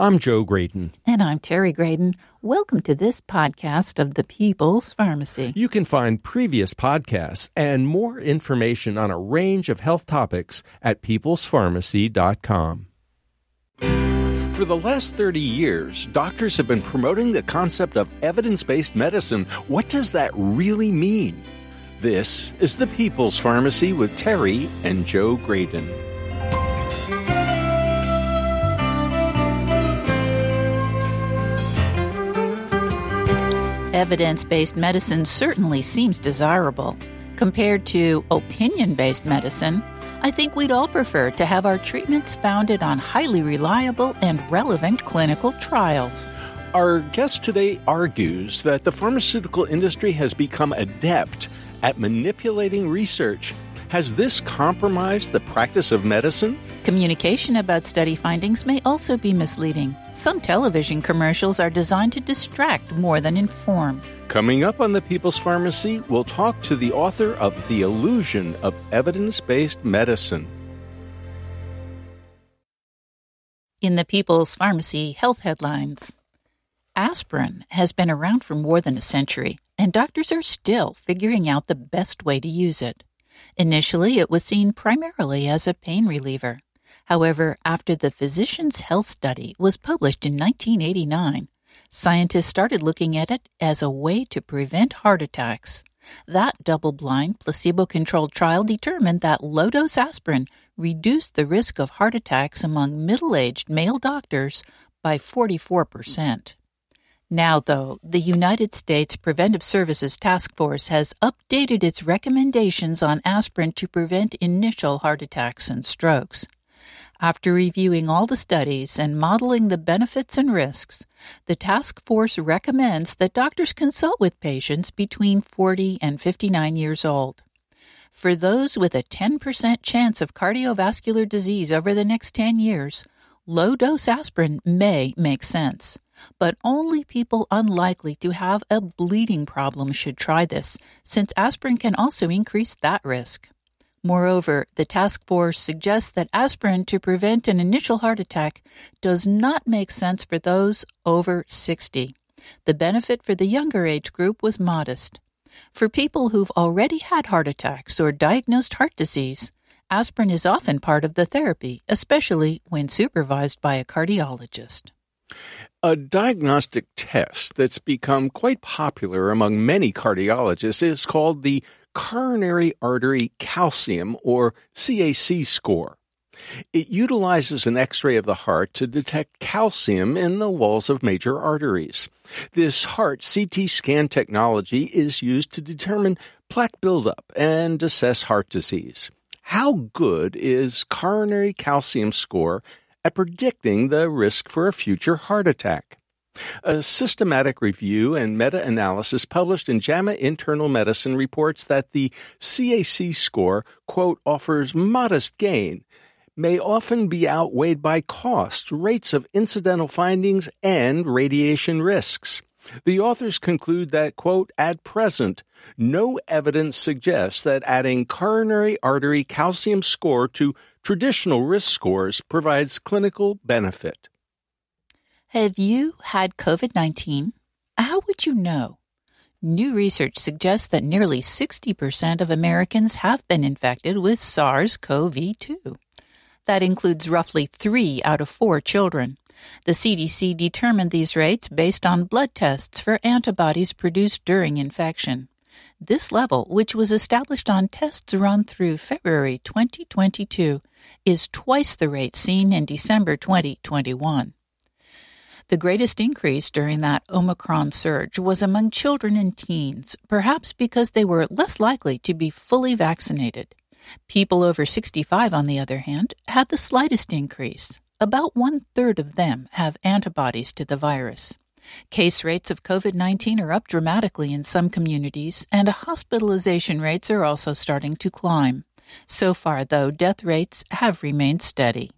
I'm Joe Graedon. And I'm Terry Graedon. Welcome to this podcast of the People's Pharmacy. You can find previous podcasts and more information on a range of health topics at peoplespharmacy.com. For the last 30 years, doctors have been promoting the concept of evidence based medicine. What does that really mean? This is the People's Pharmacy with Terry and Joe Graedon. Evidence based medicine certainly seems desirable. Compared to opinion based medicine, I think we'd all prefer to have our treatments founded on highly reliable and relevant clinical trials. Our guest today argues that the pharmaceutical industry has become adept at manipulating research. Has this compromised the practice of medicine? Communication about study findings may also be misleading. Some television commercials are designed to distract more than inform. Coming up on the People's Pharmacy, we'll talk to the author of The Illusion of Evidence Based Medicine. In the People's Pharmacy Health Headlines Aspirin has been around for more than a century, and doctors are still figuring out the best way to use it. Initially, it was seen primarily as a pain reliever. However, after the Physician's Health Study was published in 1989, scientists started looking at it as a way to prevent heart attacks. That double blind, placebo controlled trial determined that low dose aspirin reduced the risk of heart attacks among middle aged male doctors by 44%. Now, though, the United States Preventive Services Task Force has updated its recommendations on aspirin to prevent initial heart attacks and strokes. After reviewing all the studies and modeling the benefits and risks, the task force recommends that doctors consult with patients between 40 and 59 years old. For those with a 10% chance of cardiovascular disease over the next 10 years, low dose aspirin may make sense. But only people unlikely to have a bleeding problem should try this, since aspirin can also increase that risk. Moreover, the task force suggests that aspirin to prevent an initial heart attack does not make sense for those over 60. The benefit for the younger age group was modest. For people who've already had heart attacks or diagnosed heart disease, aspirin is often part of the therapy, especially when supervised by a cardiologist. A diagnostic test that's become quite popular among many cardiologists is called the coronary artery calcium or CAC score. It utilizes an x ray of the heart to detect calcium in the walls of major arteries. This heart CT scan technology is used to determine plaque buildup and assess heart disease. How good is coronary calcium score at predicting the risk for a future heart attack? A systematic review and meta analysis published in JAMA Internal Medicine reports that the CAC score, quote, offers modest gain, may often be outweighed by costs, rates of incidental findings, and radiation risks. The authors conclude that, quote, at present, no evidence suggests that adding coronary artery calcium score to traditional risk scores provides clinical benefit. Have you had COVID 19? How would you know? New research suggests that nearly 60% of Americans have been infected with SARS CoV 2. That includes roughly three out of four children. The CDC determined these rates based on blood tests for antibodies produced during infection. This level, which was established on tests run through February 2022, is twice the rate seen in December 2021. The greatest increase during that Omicron surge was among children and teens, perhaps because they were less likely to be fully vaccinated. People over 65, on the other hand, had the slightest increase. About one third of them have antibodies to the virus. Case rates of COVID 19 are up dramatically in some communities, and hospitalization rates are also starting to climb. So far, though, death rates have remained steady.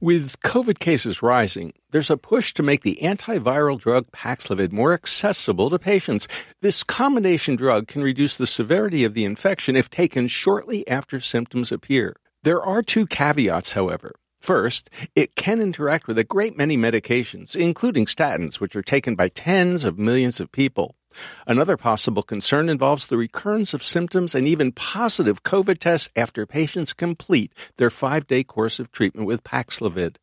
With COVID cases rising, there's a push to make the antiviral drug Paxlovid more accessible to patients. This combination drug can reduce the severity of the infection if taken shortly after symptoms appear. There are two caveats, however. First, it can interact with a great many medications, including statins, which are taken by tens of millions of people. Another possible concern involves the recurrence of symptoms and even positive COVID tests after patients complete their five day course of treatment with Paxlovid.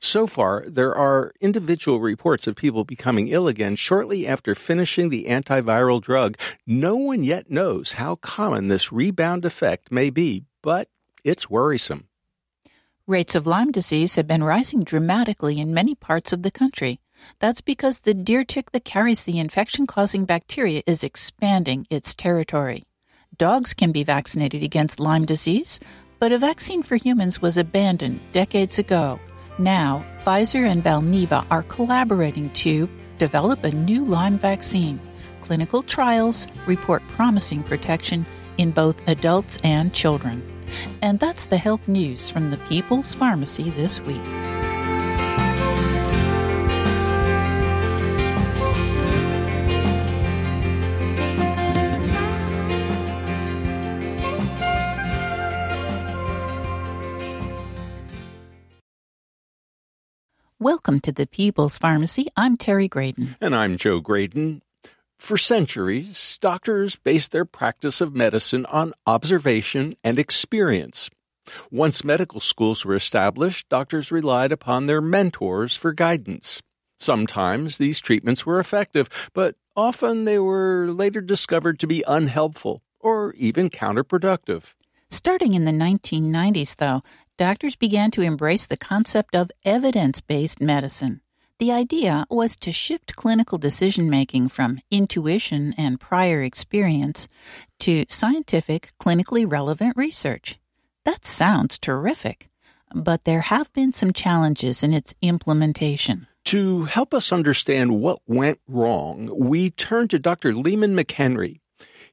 So far, there are individual reports of people becoming ill again shortly after finishing the antiviral drug. No one yet knows how common this rebound effect may be, but it's worrisome. Rates of Lyme disease have been rising dramatically in many parts of the country. That's because the deer tick that carries the infection causing bacteria is expanding its territory. Dogs can be vaccinated against Lyme disease, but a vaccine for humans was abandoned decades ago. Now, Pfizer and Valneva are collaborating to develop a new Lyme vaccine. Clinical trials report promising protection in both adults and children. And that's the health news from the People's Pharmacy this week. Welcome to the People's Pharmacy. I'm Terry Graedon. And I'm Joe Graedon. For centuries, doctors based their practice of medicine on observation and experience. Once medical schools were established, doctors relied upon their mentors for guidance. Sometimes these treatments were effective, but often they were later discovered to be unhelpful or even counterproductive. Starting in the 1990s, though, doctors began to embrace the concept of evidence based medicine. The idea was to shift clinical decision making from intuition and prior experience to scientific, clinically relevant research. That sounds terrific, but there have been some challenges in its implementation. To help us understand what went wrong, we turn to Dr. Leemon McHenry.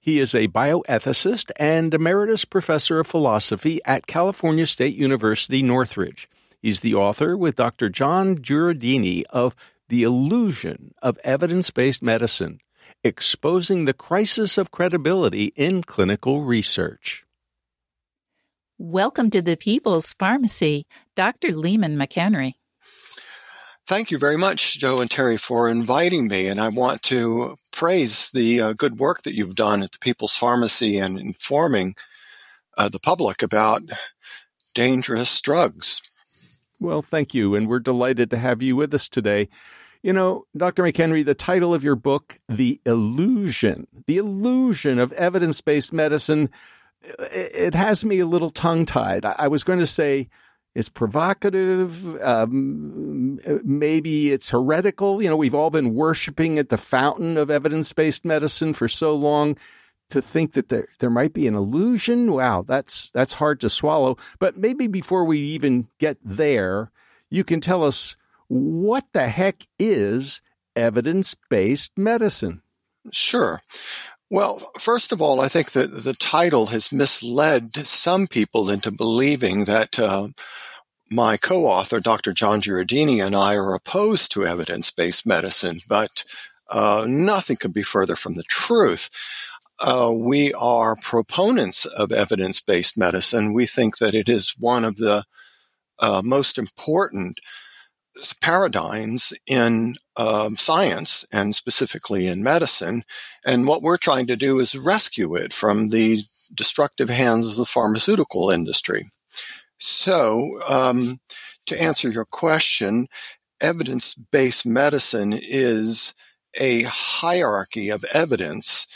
He is a bioethicist and emeritus professor of philosophy at California State University, Northridge. He's the author with Dr. Jon Jureidini of The Illusion of Evidence Based Medicine Exposing the Crisis of Credibility in Clinical Research. Welcome to the People's Pharmacy, Dr. Leemon McHenry. Thank you very much, Joe and Terry, for inviting me. And I want to praise the uh, good work that you've done at the People's Pharmacy and informing uh, the public about dangerous drugs. Well, thank you. And we're delighted to have you with us today. You know, Dr. McHenry, the title of your book, The Illusion, The Illusion of Evidence Based Medicine, it has me a little tongue tied. I was going to say, is provocative. Um, maybe it's heretical. You know, we've all been worshiping at the fountain of evidence based medicine for so long. To think that there there might be an illusion, wow, that's that's hard to swallow. But maybe before we even get there, you can tell us what the heck is evidence based medicine. Sure. Well, first of all, I think that the title has misled some people into believing that uh, my co-author, Dr. Jon Jureidini, and I are opposed to evidence-based medicine, but uh, nothing could be further from the truth. Uh, we are proponents of evidence-based medicine. We think that it is one of the uh, most important paradigms in um, science and specifically in medicine. And what we're trying to do is rescue it from the destructive hands of the pharmaceutical industry. So, um, to answer your question, evidence based medicine is a hierarchy of evidence.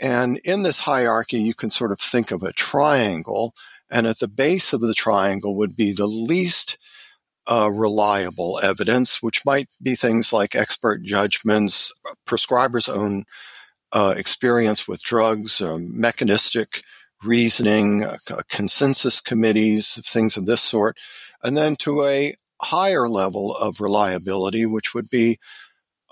And in this hierarchy, you can sort of think of a triangle. And at the base of the triangle would be the least uh, reliable evidence, which might be things like expert judgments, prescribers' own uh, experience with drugs, uh, mechanistic reasoning, uh, consensus committees, things of this sort, and then to a higher level of reliability, which would be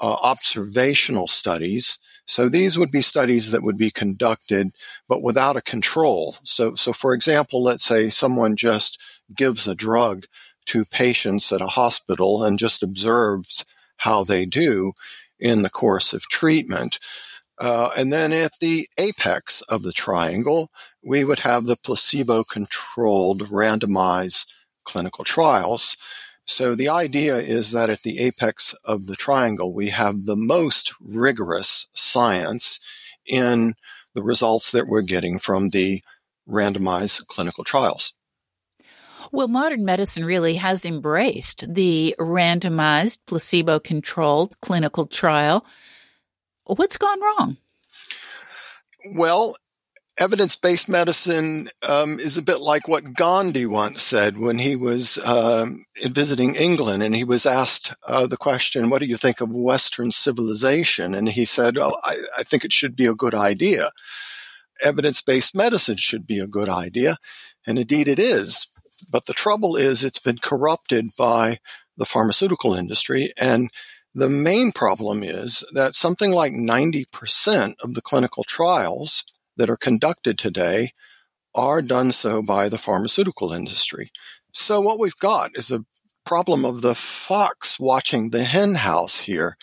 uh, observational studies. So these would be studies that would be conducted, but without a control. So, so for example, let's say someone just gives a drug to patients at a hospital and just observes how they do in the course of treatment. Uh, and then at the apex of the triangle, we would have the placebo controlled randomized clinical trials. So the idea is that at the apex of the triangle, we have the most rigorous science in the results that we're getting from the randomized clinical trials. Well, modern medicine really has embraced the randomized, placebo controlled clinical trial. What's gone wrong? Well, evidence based medicine um, is a bit like what Gandhi once said when he was um, visiting England and he was asked uh, the question, What do you think of Western civilization? And he said, Oh, I, I think it should be a good idea. Evidence based medicine should be a good idea. And indeed it is. But the trouble is, it's been corrupted by the pharmaceutical industry. And the main problem is that something like 90% of the clinical trials that are conducted today are done so by the pharmaceutical industry. So what we've got is a problem of the fox watching the hen house here.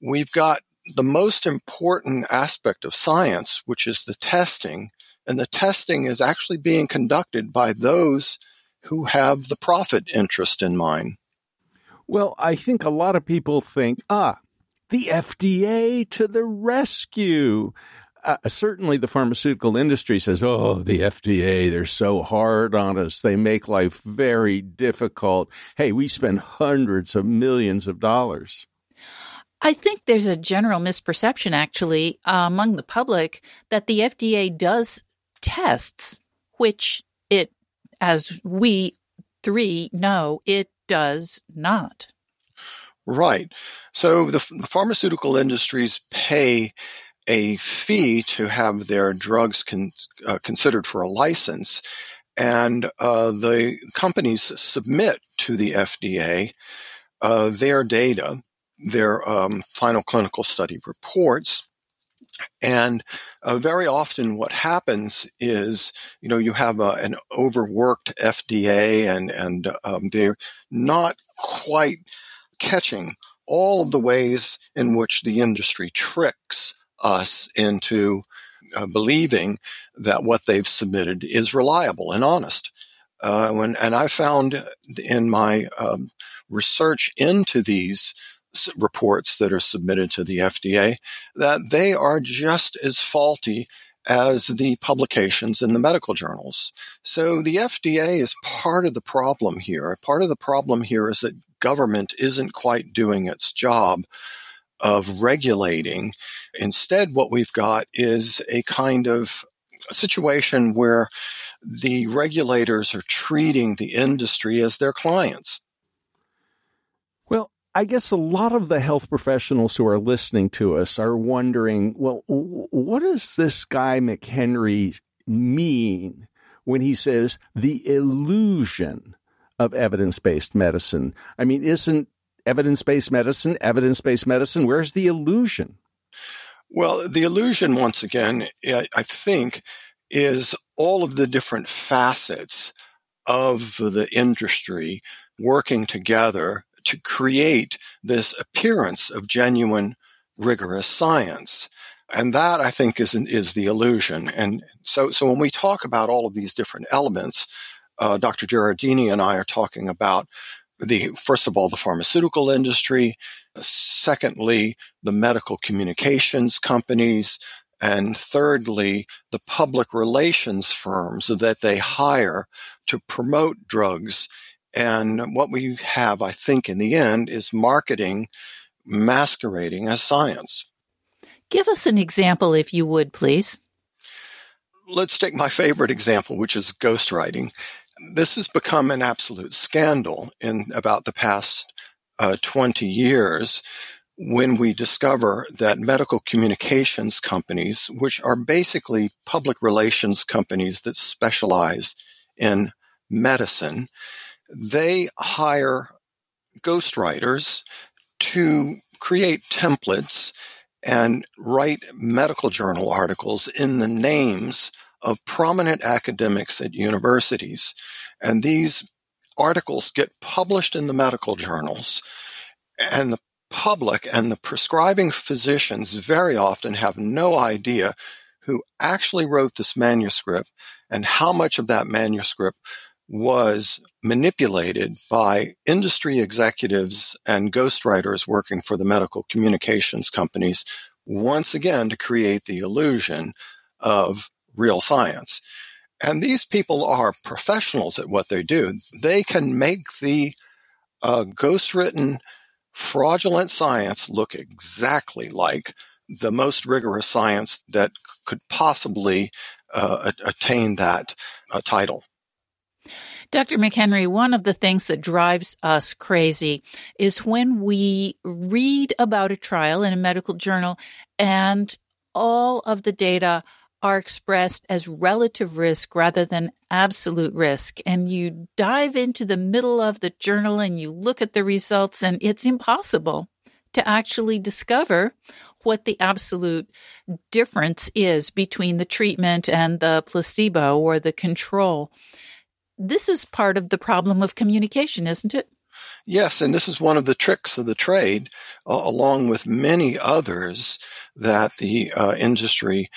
We've got the most important aspect of science, which is the testing, and the testing is actually being conducted by those who have the profit interest in mind. Well, I think a lot of people think, ah, the FDA to the rescue uh, certainly the pharmaceutical industry says, oh, the FDA, they're so hard on us. They make life very difficult. Hey, we spend hundreds of millions of dollars. I think there's a general misperception, actually, uh, among the public that the FDA does tests, which it, as we three know, it does not. Right. So the, pharmaceutical industries pay a fee to have their drugs con- uh, considered for a license. And uh, the companies submit to the FDA uh, their data, their um, final clinical study reports. And uh, very often, what happens is, you know, you have an overworked FDA, and and um, they're not quite catching all of the ways in which the industry tricks us into uh, believing that what they've submitted is reliable and honest. Uh, when, and I found in my um, research into these reports that are submitted to the FDA that they are just as faulty as the publications in the medical journals. So the FDA is part of the problem here. Part of the problem here is that government isn't quite doing its job of regulating. Instead, what we've got is a kind of situation where the regulators are treating the industry as their clients. Well, I guess a lot of the health professionals who are listening to us are wondering, well, what does this guy McHenry mean when he says the illusion of evidence based medicine? I mean, isn't evidence based medicine, evidence based medicine? Where's the illusion? Well, the illusion, once again, I think, is all of the different facets of the industry working together to create this appearance of genuine, rigorous science. And that, I think, is, is the illusion. And so, so when we talk about all of these different elements, uh, Dr. Jureidini and I are talking about the first of all the pharmaceutical industry, secondly the medical communications companies, and thirdly the public relations firms that they hire to promote drugs. And what we have, I think, in the end is marketing masquerading as science. Give us an example, if you would, please. Let's take my favorite example, which is ghostwriting this has become an absolute scandal in about the past uh, 20 years when we discover that medical communications companies, which are basically public relations companies that specialize in medicine, they hire ghostwriters to create templates and write medical journal articles in the names of prominent academics at universities. And these articles get published in the medical journals, and the public and the prescribing physicians very often have no idea who actually wrote this manuscript and how much of that manuscript was manipulated by industry executives and ghostwriters working for the medical communications companies once again to create the illusion of real science. And these people are professionals at what they do. They can make the uh, ghost-written fraudulent science look exactly like the most rigorous science that could possibly uh, attain that uh, title. Dr. McHenry, one of the things that drives us crazy is when we read about a trial in a medical journal and all of the data are expressed as relative risk rather than absolute risk. And you dive into the middle of the journal and you look at the results, and it's impossible to actually discover what the absolute difference is between the treatment and the placebo or the control. This is part of the problem of communication, isn't it? Yes, and this is one of the tricks of the trade, uh, along with many others that the uh, industry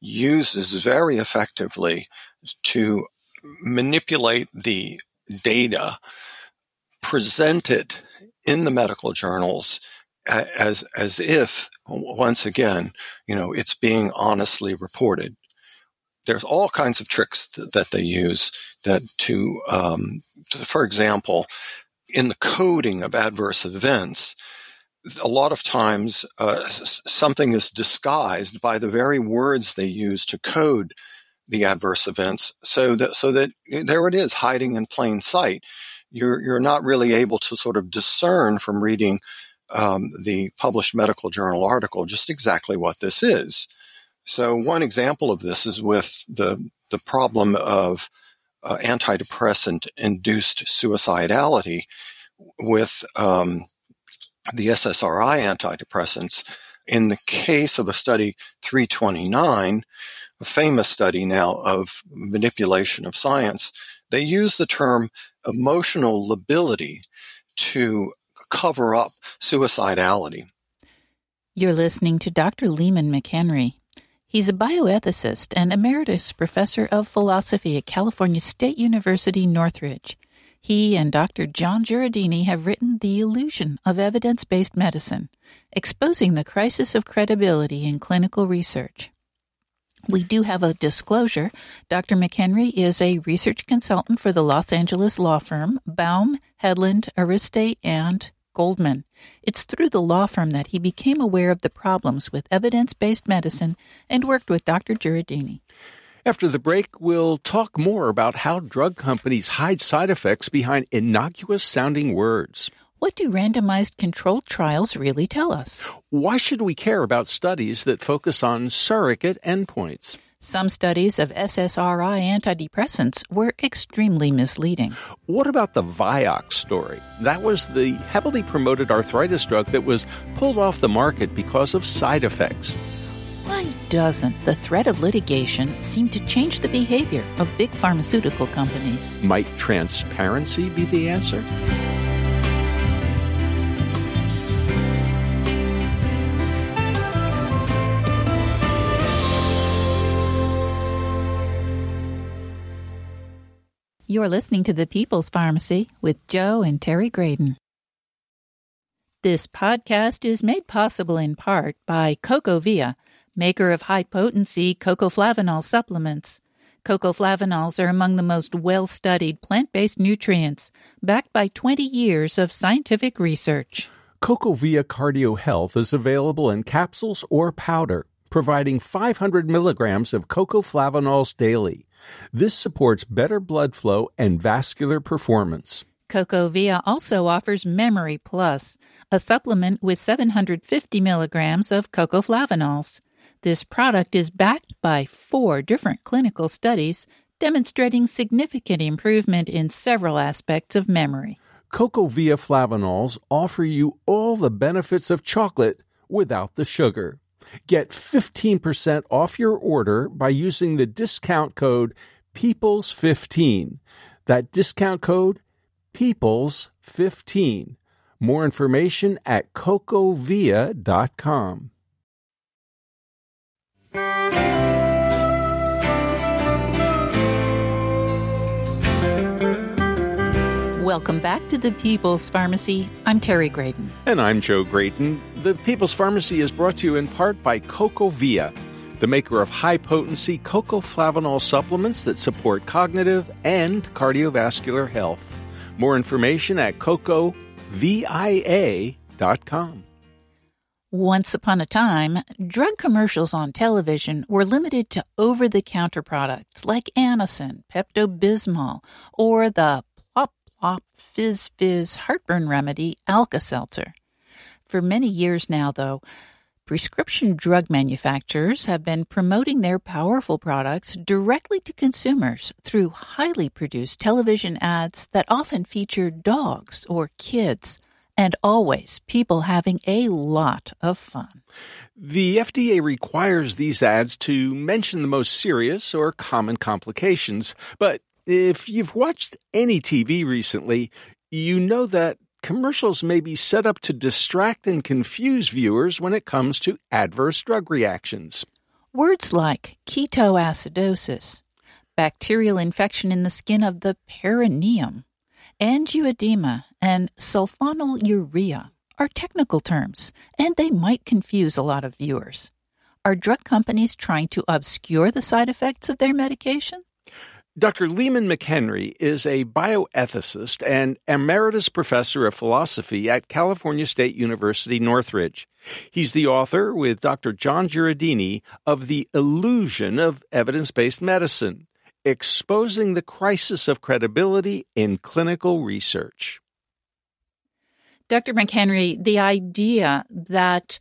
uses very effectively to manipulate the data, present it in the medical journals as as if once again, you know, it's being honestly reported. There's all kinds of tricks that, that they use that to, um, for example, in the coding of adverse events, a lot of times uh, something is disguised by the very words they use to code the adverse events so that so that there it is hiding in plain sight. You're you're not really able to sort of discern from reading um, the published medical journal article just exactly what this is so one example of this is with the the problem of uh, antidepressant induced suicidality with um, the SSRI antidepressants. In the case of a study 329, a famous study now of manipulation of science, they use the term emotional lability to cover up suicidality. You're listening to Dr. Leemon McHenry. He's a bioethicist and emeritus professor of philosophy at California State University, Northridge. He and Dr. Jon Jureidini have written The Illusion of Evidence Based Medicine, exposing the crisis of credibility in clinical research. We do have a disclosure. Dr. McHenry is a research consultant for the Los Angeles law firm Baum, Hedlund, Aristei, and Goldman. It's through the law firm that he became aware of the problems with evidence based medicine and worked with Dr. Jureidini. After the break, we'll talk more about how drug companies hide side effects behind innocuous sounding words. What do randomized controlled trials really tell us? Why should we care about studies that focus on surrogate endpoints? Some studies of SSRI antidepressants were extremely misleading. What about the Vioxx story? That was the heavily promoted arthritis drug that was pulled off the market because of side effects. Why doesn't the threat of litigation seem to change the behavior of big pharmaceutical companies? Might transparency be the answer? You're listening to The People's Pharmacy with Joe and Terry Graedon. This podcast is made possible in part by CocoVia maker of high potency cocoflavanol supplements. Cocoflavanols are among the most well studied plant based nutrients, backed by 20 years of scientific research. CocoVia Cardio Health is available in capsules or powder, providing 500 milligrams of cocoflavanols daily. This supports better blood flow and vascular performance. CocoVia also offers Memory Plus, a supplement with 750 milligrams of cocoflavanols. This product is backed by four different clinical studies demonstrating significant improvement in several aspects of memory. CocoVia flavanols offer you all the benefits of chocolate without the sugar. Get 15% off your order by using the discount code PEOPLES15. That discount code PEOPLES15. More information at cocovia.com. Welcome back to the People's Pharmacy. I'm Terry Graedon. And I'm Joe Graedon. The People's Pharmacy is brought to you in part by CocoVia, the maker of high potency cocoflavanol supplements that support cognitive and cardiovascular health. More information at cocovia.com. Once upon a time, drug commercials on television were limited to over the counter products like Anacin, Pepto Bismol, or the plop fizz fizz heartburn remedy Alka Seltzer. For many years now, though, prescription drug manufacturers have been promoting their powerful products directly to consumers through highly produced television ads that often feature dogs or kids and always people having a lot of fun. The FDA requires these ads to mention the most serious or common complications, but if you've watched any TV recently, you know that commercials may be set up to distract and confuse viewers when it comes to adverse drug reactions. Words like ketoacidosis, bacterial infection in the skin of the perineum, angioedema, and sulfonylurea are technical terms, and they might confuse a lot of viewers. Are drug companies trying to obscure the side effects of their medication? Dr. Leemon McHenry is a bioethicist and emeritus professor of philosophy at California State University Northridge. He's the author, with Dr. Jon Jureidini, of The Illusion of Evidence Based Medicine Exposing the Crisis of Credibility in Clinical Research. Dr. McHenry, the idea that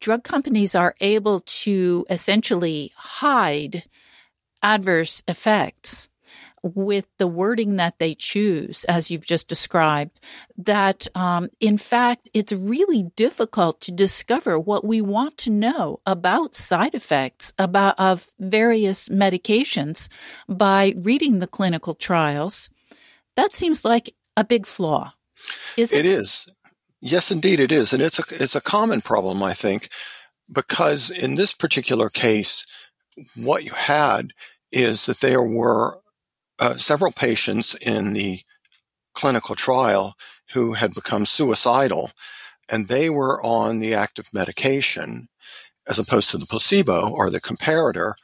drug companies are able to essentially hide adverse effects with the wording that they choose, as you've just described, that um, in fact it's really difficult to discover what we want to know about side effects about of various medications by reading the clinical trials. That seems like a big flaw. Is it? It is. Yes, indeed, it is, and it's a it's a common problem, I think, because in this particular case, what you had is that there were uh, several patients in the clinical trial who had become suicidal, and they were on the active medication as opposed to the placebo or the comparator.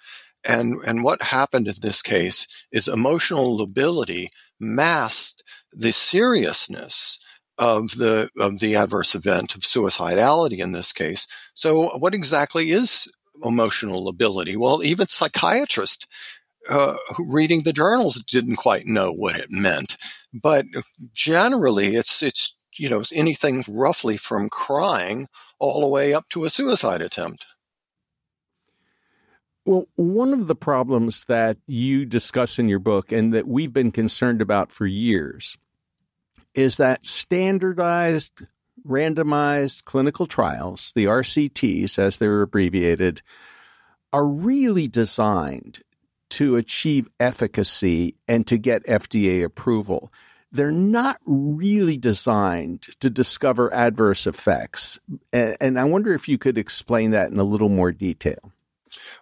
And, and what happened in this case is emotional lability masked the seriousness of the of the adverse event of suicidality in this case. So, what exactly is emotional lability. Well, even psychiatrists uh, reading the journals didn't quite know what it meant, but generally, it's it's you know anything roughly from crying all the way up to a suicide attempt. Well, one of the problems that you discuss in your book and that we've been concerned about for years is that standardized, randomized clinical trials, the RCTs as they're abbreviated, are really designed to achieve efficacy and to get FDA approval. They're not really designed to discover adverse effects. And, I wonder if you could explain that in a little more detail.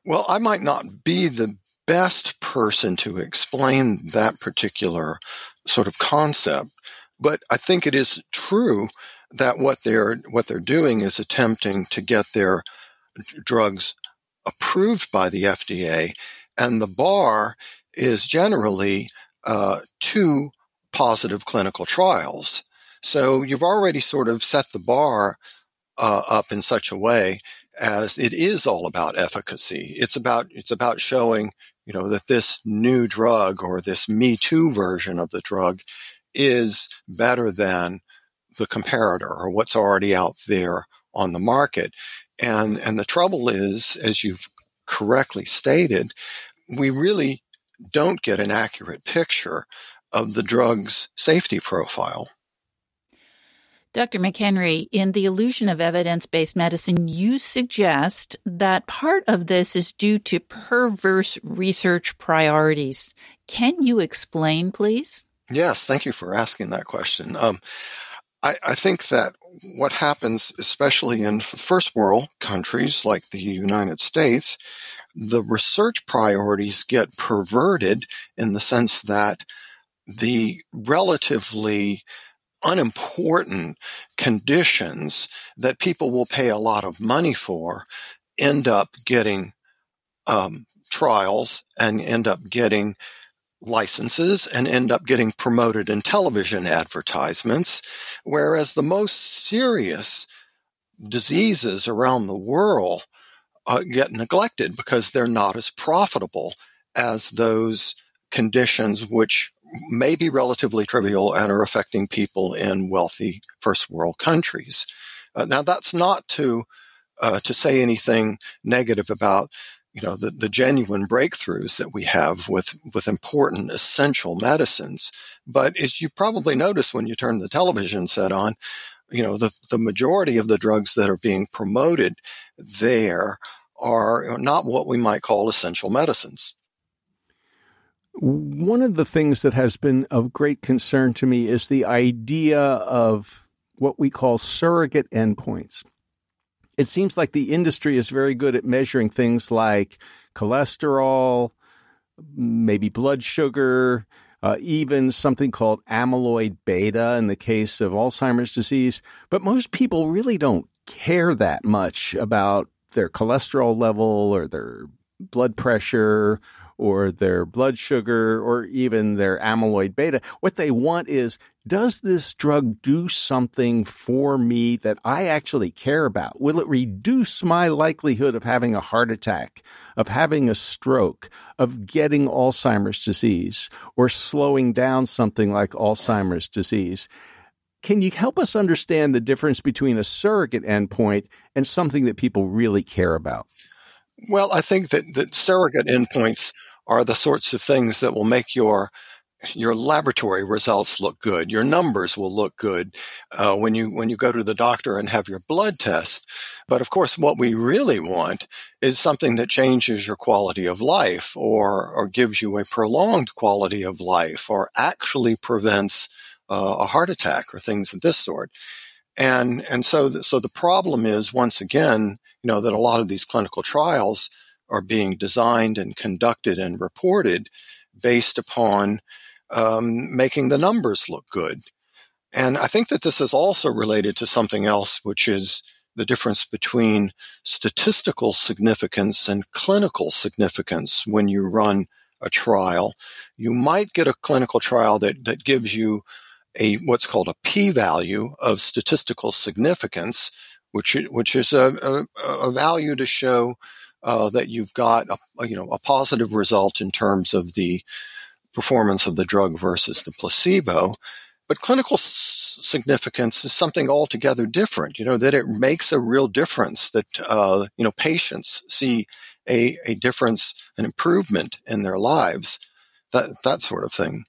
Well, I might not be the best person to explain that particular sort of concept. But I think it is true that what they're what they're doing is attempting to get their drugs approved by the FDA, and the bar is generally uh, two positive clinical trials. So you've already sort of set the bar uh, up in such a way as it is all about efficacy. It's about it's about showing you know that this new drug or this Me Too version of the drug is better than the comparator or what's already out there on the market. And, and the trouble is, as you've correctly stated, we really don't get an accurate picture of the drug's safety profile. Dr. McHenry, in The Illusion of Evidence Based Medicine, you suggest that part of this is due to perverse research priorities. Can you explain, please? Yes, thank you for asking that question. Um, I, I, think that what happens, especially in first world countries like the United States, the research priorities get perverted in the sense that the relatively unimportant conditions that people will pay a lot of money for end up getting um, trials and end up getting licenses and end up getting promoted in television advertisements, whereas the most serious diseases around the world uh, get neglected because they're not as profitable as those conditions which may be relatively trivial and are affecting people in wealthy first world countries. Uh, now, that's not to uh, to say anything negative about you know the, the genuine breakthroughs that we have with with important essential medicines, but as you probably noticed when you turn the television set on, you know the the majority of the drugs that are being promoted there are not what we might call essential medicines. One of the things that has been of great concern to me is the idea of what we call surrogate endpoints. It seems like the industry is very good at measuring things like cholesterol, maybe blood sugar, uh, even something called amyloid beta in the case of Alzheimer's disease. But most people really don't care that much about their cholesterol level or their blood pressure or their blood sugar or even their amyloid beta. What they want is, does this drug do something for me that I actually care about? Will it reduce my likelihood of having a heart attack, of having a stroke, of getting Alzheimer's disease, or slowing down something like Alzheimer's disease? Can you help us understand the difference between a surrogate endpoint and something that people really care about? Well, I think that, that surrogate endpoints are the sorts of things that will make your your laboratory results look good. Your numbers will look good uh, when you when you go to the doctor and have your blood test. But of course, what we really want is something that changes your quality of life, or or gives you a prolonged quality of life, or actually prevents uh, a heart attack or things of this sort. And and so the, so the problem is once again, you know, that a lot of these clinical trials are being designed and conducted and reported based upon um, making the numbers look good. And I think that this is also related to something else, which is the difference between statistical significance and clinical significance when you run a trial. You might get a clinical trial that, that gives you a what's called a p-value of statistical significance, which which is a, a, a value to show uh, that you've got a, you know a positive result in terms of the performance of the drug versus the placebo. But clinical s- significance is something altogether different. You know that it makes a real difference. That uh, you know patients see a a difference, an improvement in their lives. That that sort of thing.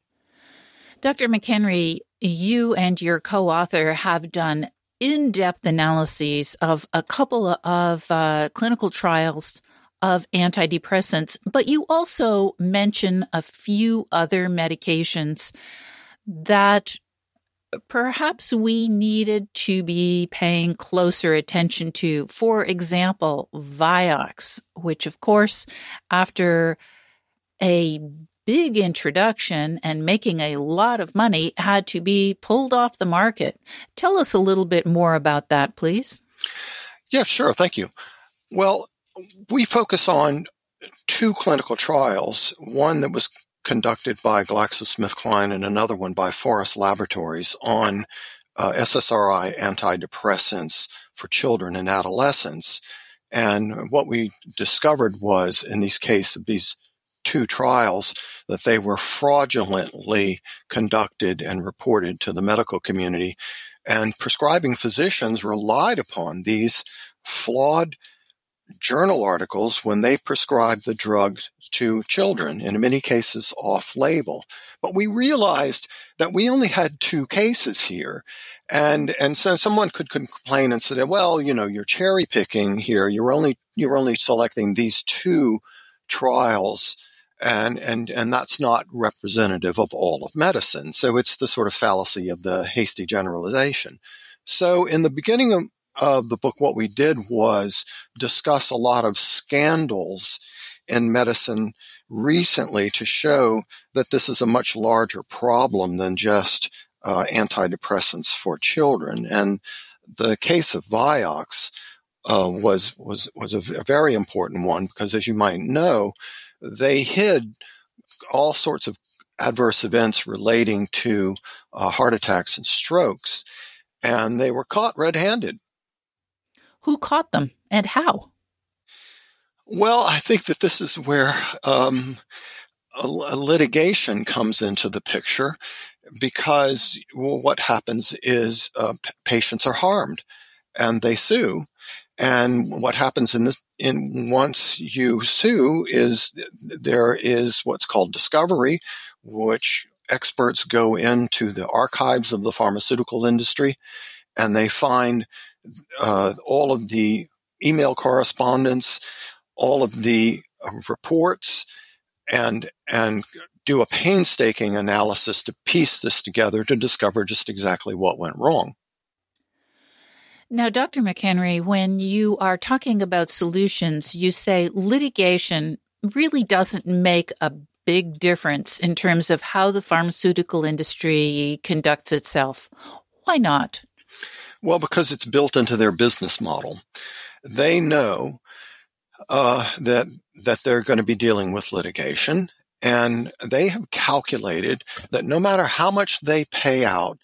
Dr. McHenry, you and your co-author have done in depth analyses of a couple of uh, clinical trials of antidepressants, but you also mention a few other medications that perhaps we needed to be paying closer attention to. For example, Vioxx, which, of course, after a big introduction and making a lot of money had to be pulled off the market. Tell us a little bit more about that, please. Yeah, sure. Thank you. Well, we focus on two clinical trials, one that was conducted by GlaxoSmithKline and another one by Forest Laboratories on uh, SSRI antidepressants for children and adolescents. And what we discovered was in these cases, these two trials that they were fraudulently conducted and reported to the medical community. And prescribing physicians relied upon these flawed journal articles when they prescribed the drug to children, in many cases off label. But we realized that we only had two cases here. And, and so someone could complain and say, well, you know, you're cherry picking here. You're only, you're only selecting these two trials and and and that's not representative of all of medicine. So it's the sort of fallacy of the hasty generalization. So in the beginning of of the book, what we did was discuss a lot of scandals in medicine recently to show that this is a much larger problem than just uh, antidepressants for children. And the case of Vioxx uh, was was was a, very important one because, as you might know, they hid all sorts of adverse events relating to uh, heart attacks and strokes, and they were caught red-handed. Who caught them and how? Well, I think that this is where um, a, a litigation comes into the picture because what happens is uh, p- patients are harmed and they sue. And what happens in this, in once you sue is there is what's called discovery, which experts go into the archives of the pharmaceutical industry and they find uh, all of the email correspondence, all of the uh, reports, and and do a painstaking analysis to piece this together to discover just exactly what went wrong. Now, Dr. McHenry, when you are talking about solutions, you say litigation really doesn't make a big difference in terms of how the pharmaceutical industry conducts itself. Why not? Well, because it's built into their business model. They know uh, that that they're going to be dealing with litigation, and they have calculated that no matter how much they pay out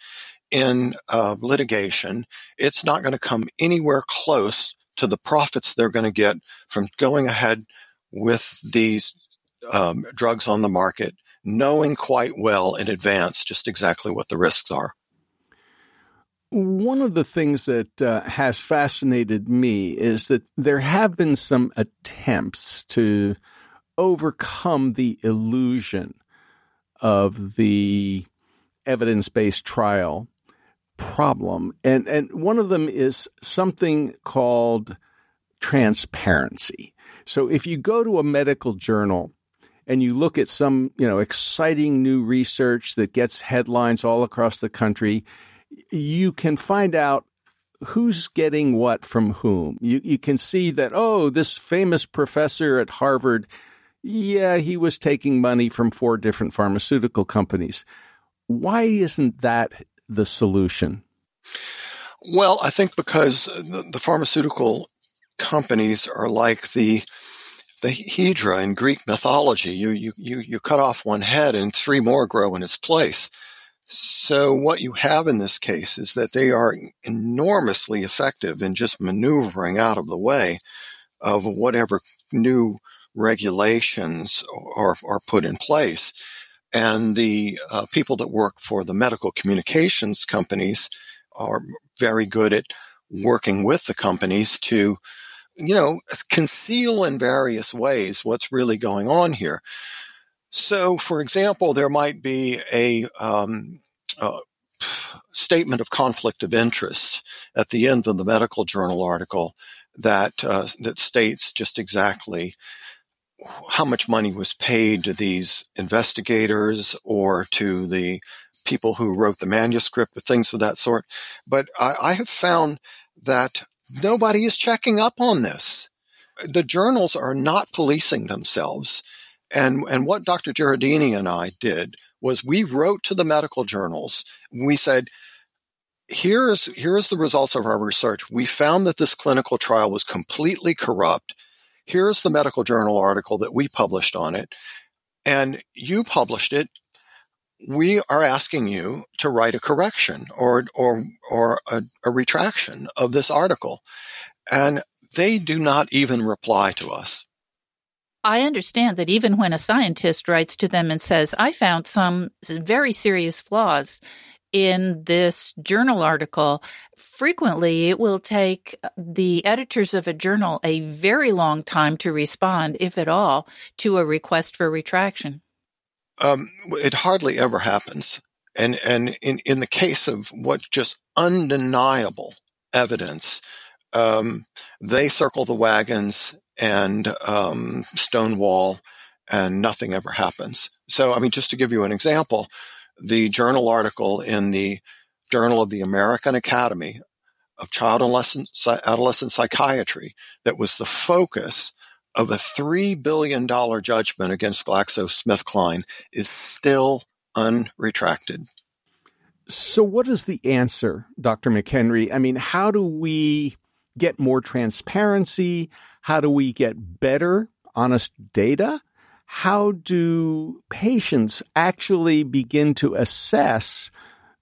in uh, litigation, it's not going to come anywhere close to the profits they're going to get from going ahead with these um, drugs on the market, knowing quite well in advance just exactly what the risks are. One of the things that uh, has fascinated me is that there have been some attempts to overcome the illusion of the evidence based trial problem. And, and one of them is something called transparency. So if you go to a medical journal and you look at some, you know, exciting new research that gets headlines all across the country, you can find out who's getting what from whom. You you can see that oh, this famous professor at Harvard, yeah, he was taking money from four different pharmaceutical companies. Why isn't that the solution? Well, I think because the, the pharmaceutical companies are like the the Hydra in Greek mythology. You, you, you, you cut off one head and three more grow in its place. So what you have in this case is that they are enormously effective in just maneuvering out of the way of whatever new regulations are, are put in place. And the uh, people that work for the medical communications companies are very good at working with the companies to, you know, conceal in various ways what's really going on here. So, for example, there might be a, um, a statement of conflict of interest at the end of the medical journal article that uh, that states just exactly how much money was paid to these investigators or to the people who wrote the manuscript or things of that sort. But I, I have found that nobody is checking up on this. The journals are not policing themselves. And, and what Dr. Jureidini and I did was we wrote to the medical journals. We said, here is, here is the results of our research. We found that this clinical trial was completely corrupt. Here's the medical journal article that we published on it. And you published it. We are asking you to write a correction or, or, or a, a retraction of this article. And they do not even reply to us. I understand that even when a scientist writes to them and says, I found some very serious flaws in this journal article, frequently it will take the editors of a journal a very long time to respond, if at all, to a request for retraction. Um, it hardly ever happens. And, and in, in the case of what's just undeniable evidence, um, they circle the wagons and um, Stonewall, and nothing ever happens. So, I mean, just to give you an example, the journal article in the Journal of the American Academy of child adolescent, adolescent psychiatry that was the focus of a $3 billion judgment against GlaxoSmithKline is still unretracted. So, what is the answer, Dr. McHenry? I mean, how do we get more transparency? How do we get better, honest data? How do patients actually begin to assess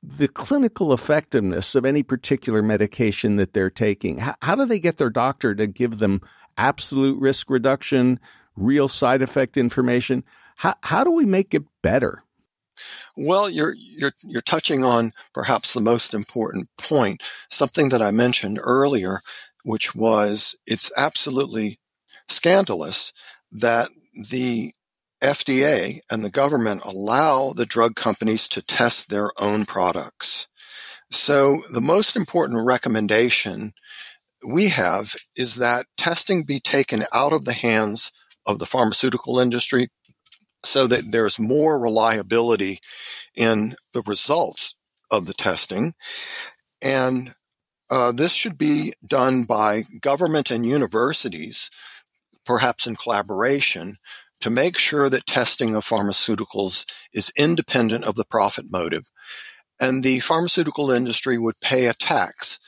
the clinical effectiveness of any particular medication that they're taking? How, how do they get their doctor to give them absolute risk reduction, real side effect information? How, how do we make it better? Well, you're you're you're touching on perhaps the most important point, something that I mentioned earlier, which was it's absolutely scandalous that the FDA and the government allow the drug companies to test their own products. So the most important recommendation we have is that testing be taken out of the hands of the pharmaceutical industry so that there's more reliability in the results of the testing. And uh, this should be done by government and universities, perhaps in collaboration, to make sure that testing of pharmaceuticals is independent of the profit motive. And the pharmaceutical industry would pay a tax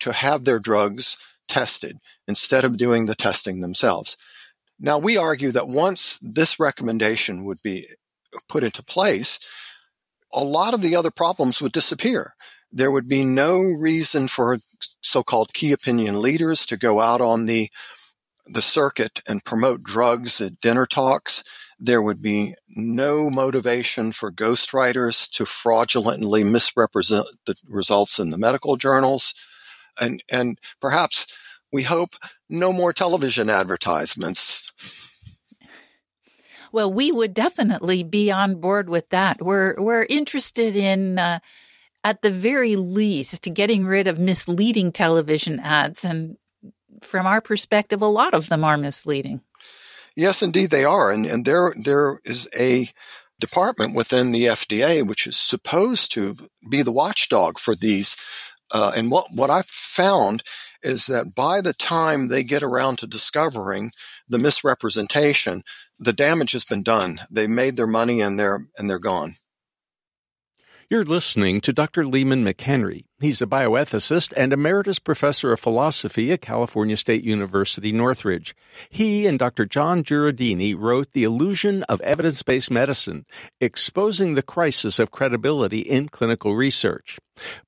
to have their drugs tested instead of doing the testing themselves. Now, we argue that once this recommendation would be put into place, a lot of the other problems would disappear. There would be no reason for so-called key opinion leaders to go out on the the circuit and promote drugs at dinner talks. There would be no motivation for ghostwriters to fraudulently misrepresent the results in the medical journals. And, and perhaps we hope no more television advertisements. Well, we would definitely be on board with that. We're we're interested in uh, at the very least to getting rid of misleading television ads and from our perspective a lot of them are misleading. Yes, indeed they are. And and there there is a department within the FDA which is supposed to be the watchdog for these uh, and what, what I've found is that by the time they get around to discovering the misrepresentation, the damage has been done. They made their money and they're, and they're gone. You're listening to Dr. Leemon McHenry. He's a bioethicist and emeritus professor of philosophy at California State University, Northridge. He and Dr. Jon Jureidini wrote The Illusion of Evidence Based Medicine, exposing the crisis of credibility in clinical research.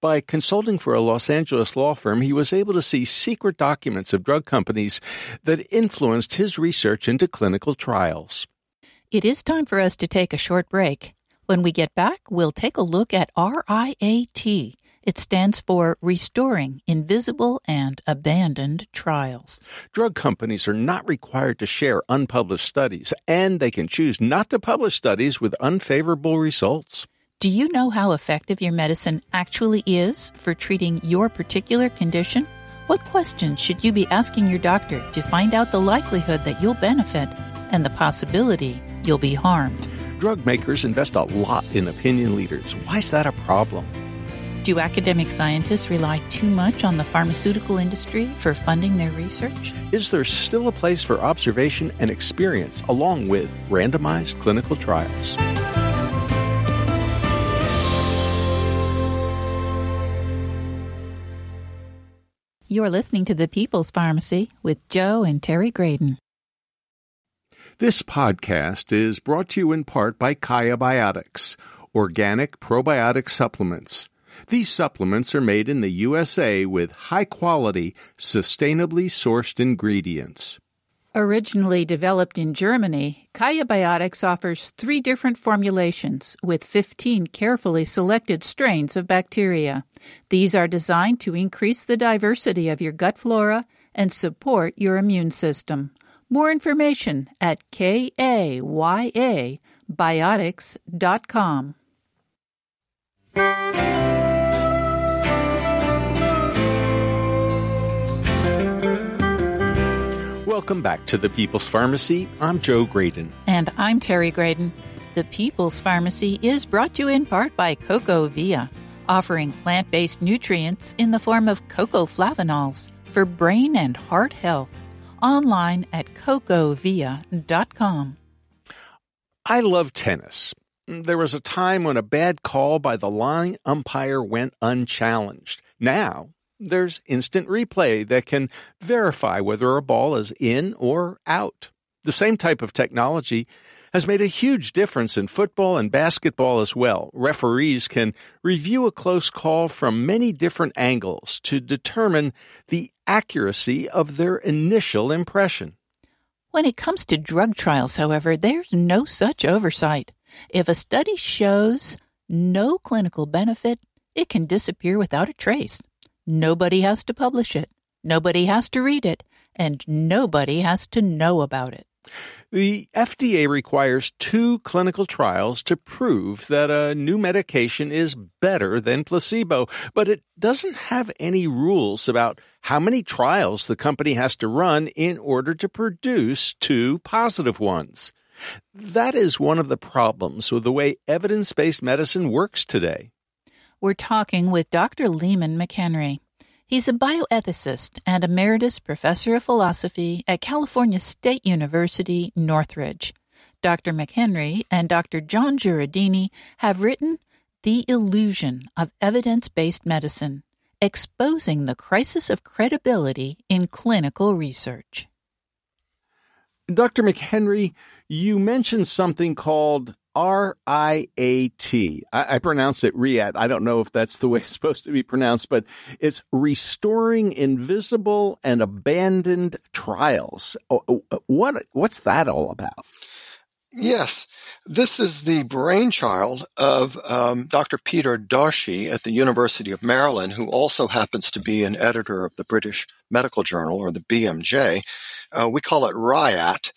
By consulting for a Los Angeles law firm, he was able to see secret documents of drug companies that influenced his research into clinical trials. It is time for us to take a short break. When we get back, we'll take a look at RIAT. It stands for Restoring Invisible and Abandoned Trials. Drug companies are not required to share unpublished studies, and they can choose not to publish studies with unfavorable results. Do you know how effective your medicine actually is for treating your particular condition? What questions should you be asking your doctor to find out the likelihood that you'll benefit and the possibility you'll be harmed? Drug makers invest a lot in opinion leaders. Why is that a problem? Do academic scientists rely too much on the pharmaceutical industry for funding their research? Is there still a place for observation and experience along with randomized clinical trials? You're listening to The People's Pharmacy with Joe and Terry Graedon. This podcast is brought to you in part by Kaya Biotics, organic probiotic supplements. These supplements are made in the USA with high quality, sustainably sourced ingredients. Originally developed in Germany, Kaya Biotics offers three different formulations with 15 carefully selected strains of bacteria. These are designed to increase the diversity of your gut flora and support your immune system. More information at kayabiotics.com. Welcome back to the People's Pharmacy. I'm Joe Graedon. And I'm Terry Graedon. The People's Pharmacy is brought to you in part by CocoVia offering plant based nutrients in the form of cocoa flavanols for brain and heart health. Online at cocovia.com. I love tennis. There was a time when a bad call by the line umpire went unchallenged. Now, there's instant replay that can verify whether a ball is in or out. The same type of technology has made a huge difference in football and basketball as well. Referees can review a close call from many different angles to determine the accuracy of their initial impression. When it comes to drug trials, however, there's no such oversight. If a study shows no clinical benefit, it can disappear without a trace. Nobody has to publish it, nobody has to read it, and nobody has to know about it. The FDA requires two clinical trials to prove that a new medication is better than placebo, but it doesn't have any rules about how many trials the company has to run in order to produce two positive ones. That is one of the problems with the way evidence based medicine works today. We're talking with Dr. Leemon McHenry. He's a bioethicist and emeritus professor of philosophy at California State University, Northridge. Dr. McHenry and Dr. Jon Jureidini have written The Illusion of Evidence Based Medicine Exposing the Crisis of Credibility in Clinical Research. Dr. McHenry, you mentioned something called R I A T. I pronounce it RIAT. I don't know if that's the way it's supposed to be pronounced, but it's restoring invisible and abandoned trials. What what's that all about? Yes, this is the brainchild of um, Dr. Peter Doshi at the University of Maryland, who also happens to be an editor of the British Medical Journal or the BMJ. Uh, we call it RIAT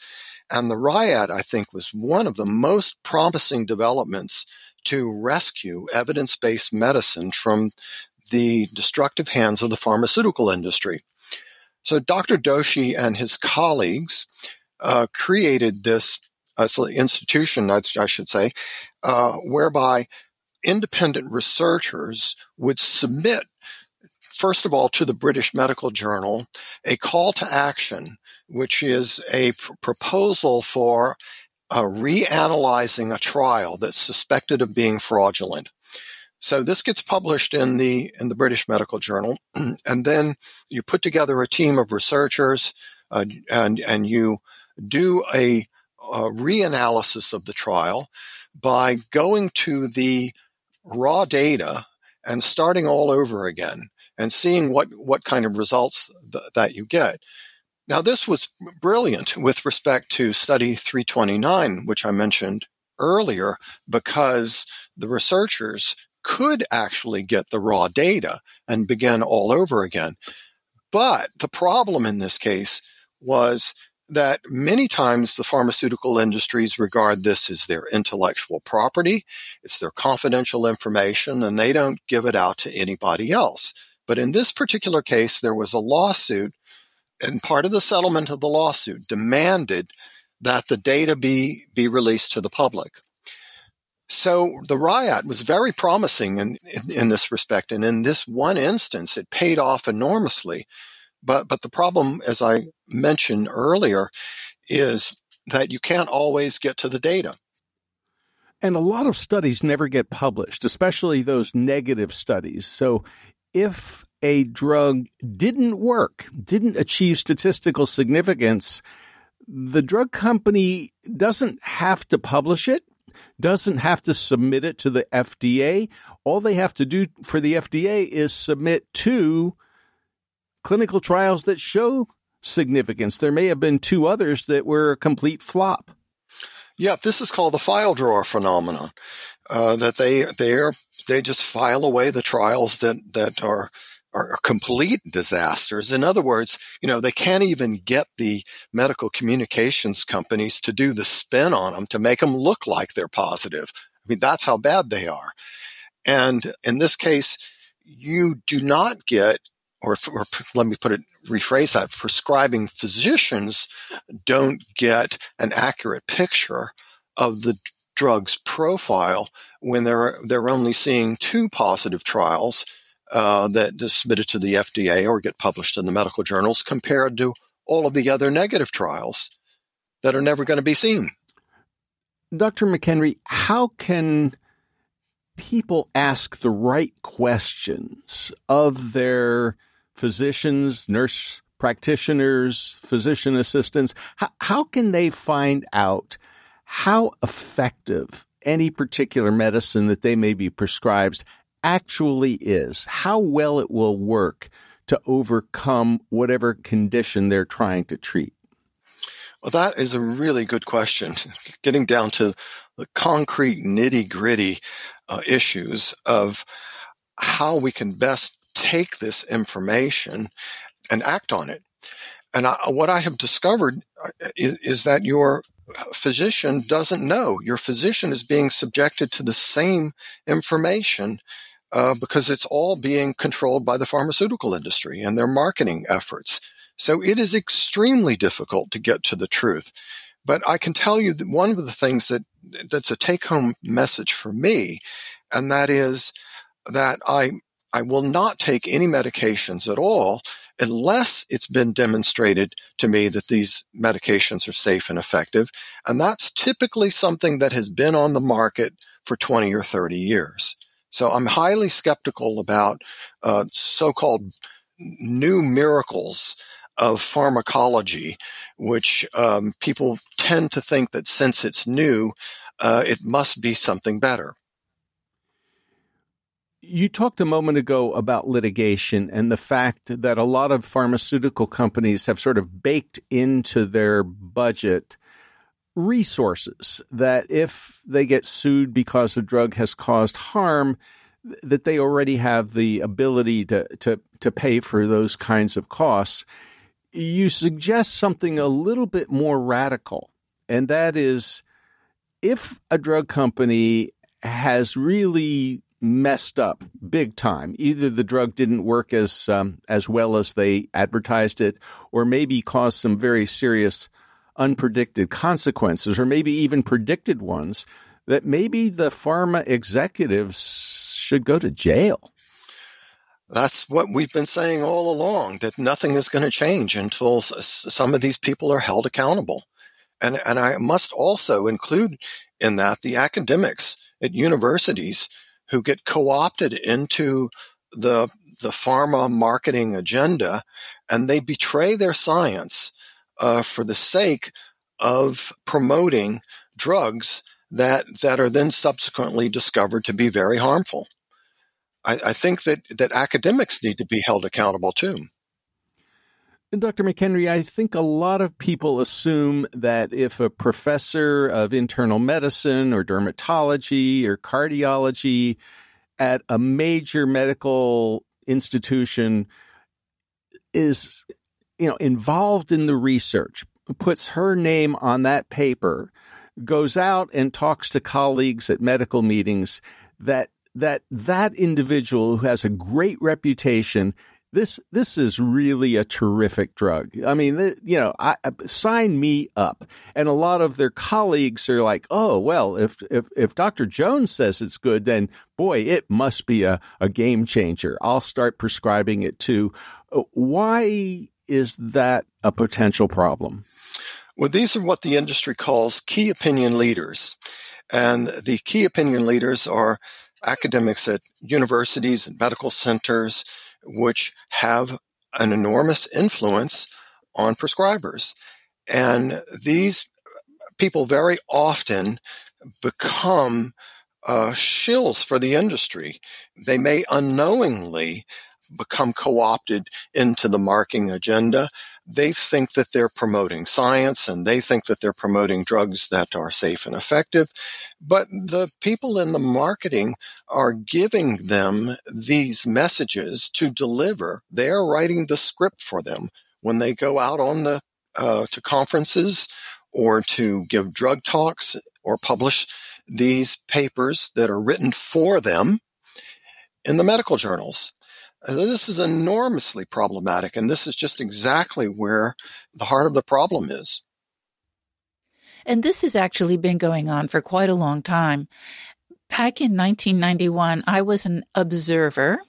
and the RIAT, I think, was one of the most promising developments to rescue evidence based medicine from the destructive hands of the pharmaceutical industry. So Dr. Doshi and his colleagues uh, created this uh, institution, I, I, should say, uh, whereby independent researchers would submit, first of all, to the British Medical Journal, a call to action which is a pr- proposal for uh, reanalyzing a trial that's suspected of being fraudulent. So this gets published in the in the British Medical Journal, and then you put together a team of researchers, uh, and and you do a, a reanalysis of the trial by going to the raw data and starting all over again and seeing what what kind of results th- that you get. Now, this was brilliant with respect to study 329, which I mentioned earlier, because the researchers could actually get the raw data and begin all over again. But the problem in this case was that many times the pharmaceutical industries regard this as their intellectual property. It's their confidential information and they don't give it out to anybody else. But in this particular case, there was a lawsuit and part of the settlement of the lawsuit demanded that the data be, be released to the public. So the RIAT was very promising in, in, in, this respect. And in this one instance, it paid off enormously. But, but the problem, as I mentioned earlier, is that you can't always get to the data. And a lot of studies never get published, especially those negative studies. So if a drug didn't work, didn't achieve statistical significance, the drug company doesn't have to publish it, doesn't have to submit it to the FDA. All they have to do for the FDA is submit two clinical trials that show significance. There may have been two others that were a complete flop. Yeah, this is called the file drawer phenomenon. Uh, that they they are they just file away the trials that that are are complete disasters. In other words, you know, they can't even get the medical communications companies to do the spin on them to make them look like they're positive. I mean, that's how bad they are. And in this case, you do not get, or, or let me put it, rephrase that, prescribing physicians don't get an accurate picture of the drug's profile when they're they're only seeing two positive trials uh, that are submitted to the FDA or get published in the medical journals compared to all of the other negative trials that are never going to be seen. Dr. McHenry, how can people ask the right questions of their physicians, nurse practitioners, physician assistants? How, how can they find out how effective any particular medicine that they may be prescribed actually is, how well it will work to overcome whatever condition they're trying to treat? Well, that is a really good question. Getting down to the concrete nitty gritty uh, issues of how we can best take this information and act on it. And I, what I have discovered uh, is, is that your physician doesn't know. Your physician is being subjected to the same information uh, because it's all being controlled by the pharmaceutical industry and their marketing efforts. So it is extremely difficult to get to the truth. But I can tell you that one of the things that that's a take home message for me, and that is that I I will not take any medications at all unless it's been demonstrated to me that these medications are safe and effective. And that's typically something that has been on the market for 20 or 30 years. So I'm highly skeptical about uh, so-called new miracles of pharmacology, which um, people tend to think that since it's new, uh, it must be something better. You talked a moment ago about litigation and the fact that a lot of pharmaceutical companies have sort of baked into their budget resources that if they get sued because a drug has caused harm, that they already have the ability to, to, to pay for those kinds of costs. You suggest something a little bit more radical, and that is if a drug company has really messed up big time. Either the drug didn't work as um, as well as they advertised it, or maybe caused some very serious unpredicted consequences, or maybe even predicted ones, that maybe the pharma executives should go to jail. That's what we've been saying all along, that nothing is going to change until some of these people are held accountable. And, and I must also include in that the academics at universities who get co-opted into the, the pharma marketing agenda and they betray their science uh, for the sake of promoting drugs that that are then subsequently discovered to be very harmful. I, I think that that academics need to be held accountable too. Dr. McHenry, I think a lot of people assume that if a professor of internal medicine or dermatology or cardiology at a major medical institution is you know, involved in the research, puts her name on that paper, goes out and talks to colleagues at medical meetings that that that individual who has a great reputation this this is really a terrific drug. I mean, you know, I, sign me up. And a lot of their colleagues are like, "Oh, well, if if if Dr. Jones says it's good, then boy, it must be a, a game changer. I'll start prescribing it too." Uh, why is that a potential problem? Well, these are what the industry calls key opinion leaders. And the key opinion leaders are academics at universities and medical centers, which have an enormous influence on prescribers. And these people very often become uh, shills for the industry. They may unknowingly become co-opted into the marketing agenda. They think that they're promoting science and they think that they're promoting drugs that are safe and effective. But the people in the marketing are giving them these messages to deliver. They're writing the script for them when they go out on the, uh, to conferences or to give drug talks or publish these papers that are written for them in the medical journals. This is enormously problematic, and this is just exactly where the heart of the problem is. And this has actually been going on for quite a long time. Back in 1991, I was an observer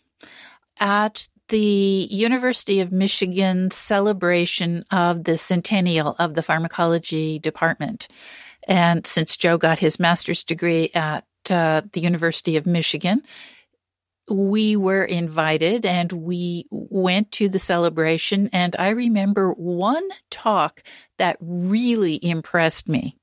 at the University of Michigan celebration of the centennial of the pharmacology department. And since Joe got his master's degree at uh, the University of Michigan, we were invited and we went to the celebration. And I remember one talk that really impressed me.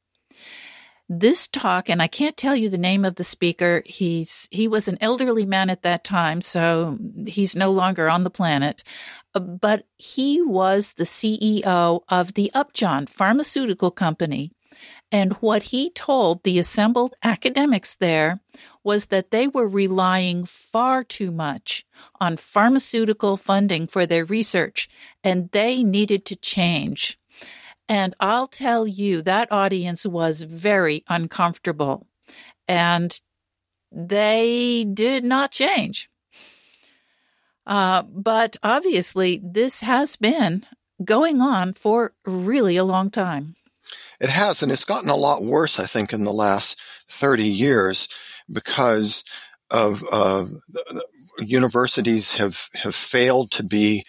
This talk, and I can't tell you the name of the speaker. He's he was an elderly man at that time, so he's no longer on the planet. Uh, but he was the CEO of the Upjohn Pharmaceutical Company, and what he told the assembled academics there was that they were relying far too much on pharmaceutical funding for their research, and they needed to change. And I'll tell you, that audience was very uncomfortable, and they did not change. Uh, but obviously, this has been going on for really a long time. It has, and it's gotten a lot worse, I think, in the last 30 years because of uh, universities have, have failed to be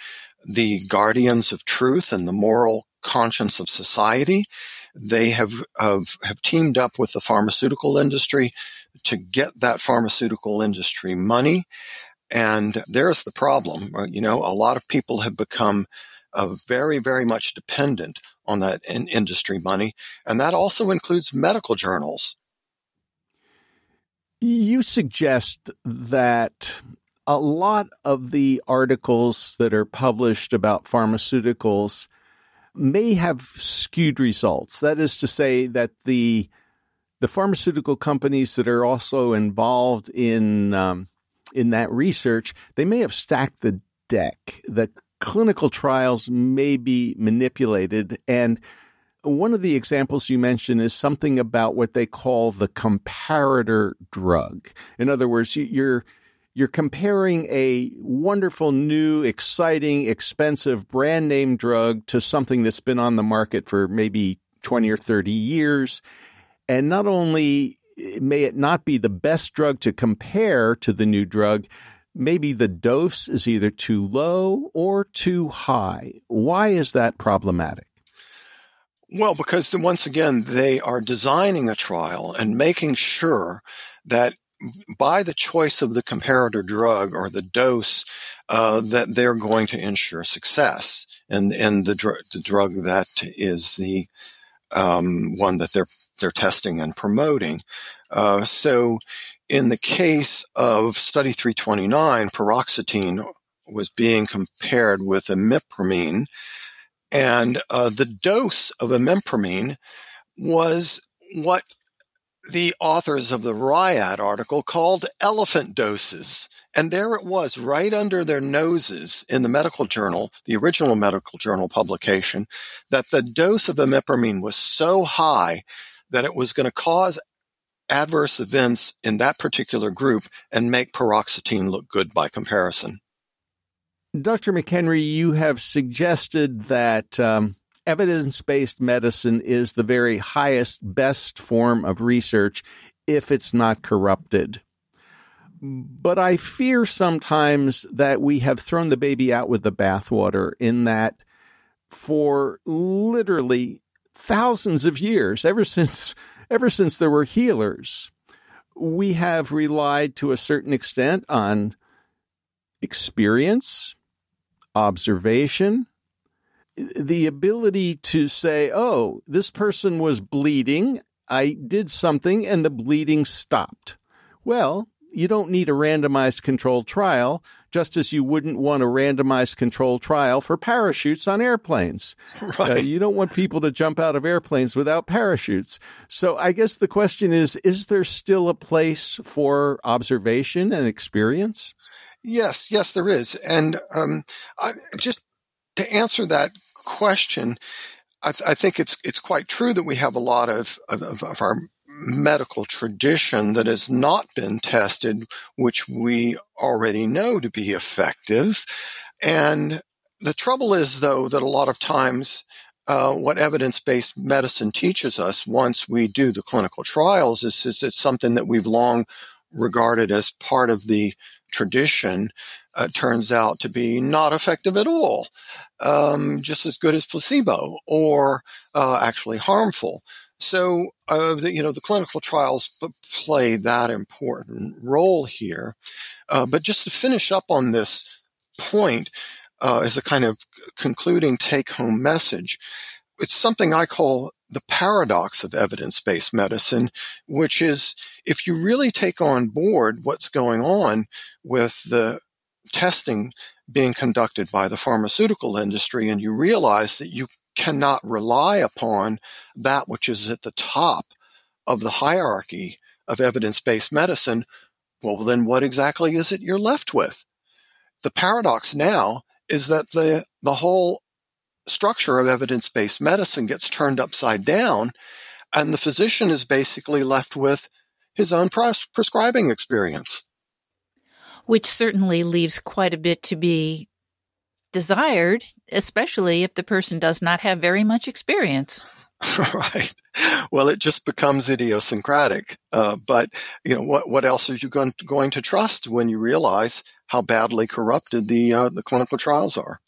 the guardians of truth and the moral conscience of society. They have, have, have teamed up with the pharmaceutical industry to get that pharmaceutical industry money. And there's the problem. You know, a lot of people have become uh, very, very much dependent on that in industry money. And that also includes medical journals. You suggest that a lot of the articles that are published about pharmaceuticals may have skewed results. That is to say that the the pharmaceutical companies that are also involved in um, in that research they may have stacked the deck. The clinical trials may be manipulated. And one of the examples you mentioned is something about what they call the comparator drug. In other words, you're you're comparing a wonderful, new, exciting, expensive brand name drug to something that's been on the market for maybe 20 or 30 years. And not only may it not be the best drug to compare to the new drug, maybe the dose is either too low or too high. Why is that problematic? Well, because once again, they are designing a trial and making sure that by the choice of the comparator drug or the dose, uh, that they're going to ensure success And, in the, dr- the drug that is the um, one that they're they're testing and promoting. Uh, so in the case of study 329, paroxetine was being compared with imipramine, and uh, the dose of imipramine was what the authors of the RIAT article called elephant doses. And there it was, right under their noses in the medical journal, the original medical journal publication, that the dose of imipramine was so high that it was going to cause adverse events in that particular group and make paroxetine look good by comparison. Dr. McHenry, you have suggested that um, evidence based medicine is the very highest, best form of research if it's not corrupted. But I fear sometimes that we have thrown the baby out with the bathwater in that for literally thousands of years, ever since ever since there were healers, we have relied to a certain extent on experience, observation, the ability to say, oh, this person was bleeding. I did something and the bleeding stopped. Well, you don't need a randomized controlled trial just as you wouldn't want a randomized control trial for parachutes on airplanes. Right. Uh, you don't want people to jump out of airplanes without parachutes. So I guess the question is is there still a place for observation and experience? Yes, yes, there is. And um, I, just to answer that question, I, th- I, think it's it's quite true that we have a lot of, of, of our medical tradition that has not been tested, which we already know to be effective. And the trouble is, though, that a lot of times uh, what evidence-based medicine teaches us once we do the clinical trials is, is it's something that we've long regarded as part of the tradition uh, turns out to be not effective at all, um, just as good as placebo, or uh, actually harmful. So, uh, the, you know, the clinical trials play that important role here. Uh, but just to finish up on this point, uh, as a kind of concluding take-home message, it's something I call the paradox of evidence-based medicine, which is if you really take on board what's going on with the testing being conducted by the pharmaceutical industry and you realize that you cannot rely upon that which is at the top of the hierarchy of evidence-based medicine, well, then what exactly is it you're left with? The paradox now is that the, the whole structure of evidence-based medicine gets turned upside down and the physician is basically left with his own pres- prescribing experience. Which certainly leaves quite a bit to be desired, especially if the person does not have very much experience. right. Well, it just becomes idiosyncratic. Uh, but you know, what what else are you going to, going to trust when you realize how badly corrupted the uh, the clinical trials are?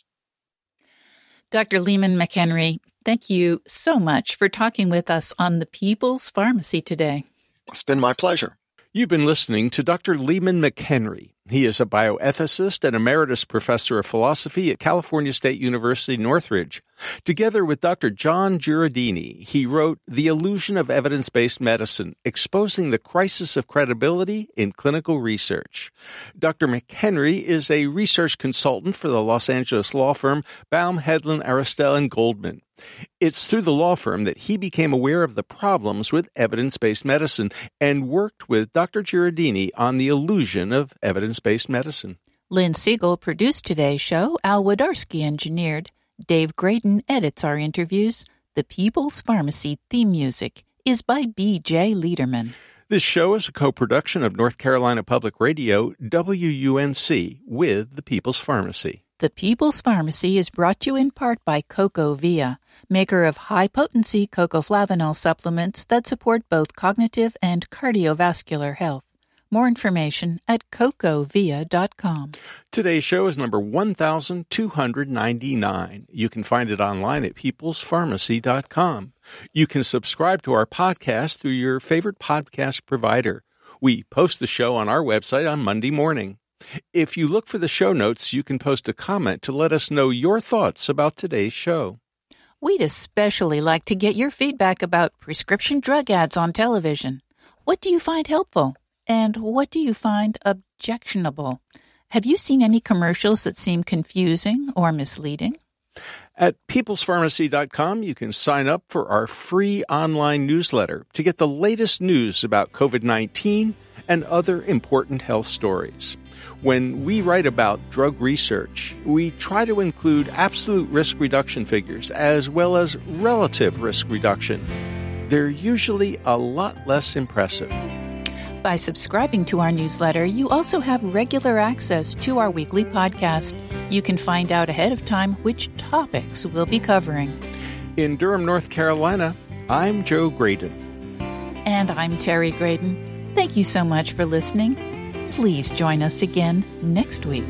Dr. Leemon McHenry, thank you so much for talking with us on the People's Pharmacy today. It's been my pleasure. You've been listening to Dr. Leemon McHenry. He is a bioethicist and emeritus professor of philosophy at California State University, Northridge. Together with Dr. Jon Jureidini, he wrote The Illusion of Evidence Based Medicine Exposing the Crisis of Credibility in Clinical Research. Dr. McHenry is a research consultant for the Los Angeles law firm Baum, Hedlund, Aristei, and Goldman. It's through the law firm that he became aware of the problems with evidence based medicine and worked with Dr. Jureidini on the illusion of evidence based medicine. Lynn Siegel produced today's show. Al Wodarski engineered. Dave Graedon edits our interviews. The People's Pharmacy theme music is by B.J. Liederman. This show is a co production of North Carolina Public Radio, WUNC, with the People's Pharmacy. The People's Pharmacy is brought to you in part by CocoVia, maker of high potency cocoflavanol supplements that support both cognitive and cardiovascular health. More information at cocovia.com. Today's show is number 1299. You can find it online at peoplespharmacy.com. You can subscribe to our podcast through your favorite podcast provider. We post the show on our website on Monday morning. If you look for the show notes, you can post a comment to let us know your thoughts about today's show. We'd especially like to get your feedback about prescription drug ads on television. What do you find helpful? And what do you find objectionable? Have you seen any commercials that seem confusing or misleading? At peoplespharmacy.com, you can sign up for our free online newsletter to get the latest news about COVID 19 and other important health stories. When we write about drug research, we try to include absolute risk reduction figures as well as relative risk reduction. They're usually a lot less impressive. By subscribing to our newsletter, you also have regular access to our weekly podcast. You can find out ahead of time which topics we'll be covering. In Durham, North Carolina, I'm Joe Graedon. And I'm Terry Graedon. Thank you so much for listening. Please join us again next week.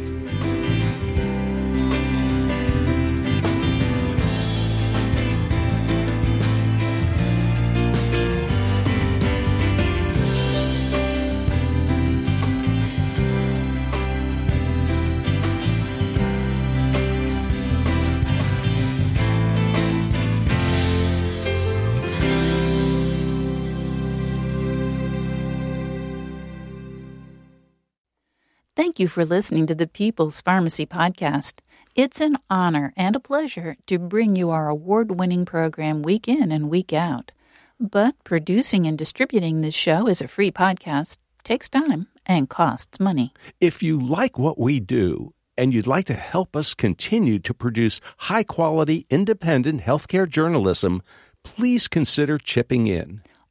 You for listening to the People's Pharmacy Podcast. It's an honor and a pleasure to bring you our award winning program week in and week out. But producing and distributing this show as a free podcast takes time and costs money. If you like what we do, and you'd like to help us continue to produce high quality, independent healthcare journalism, please consider chipping in.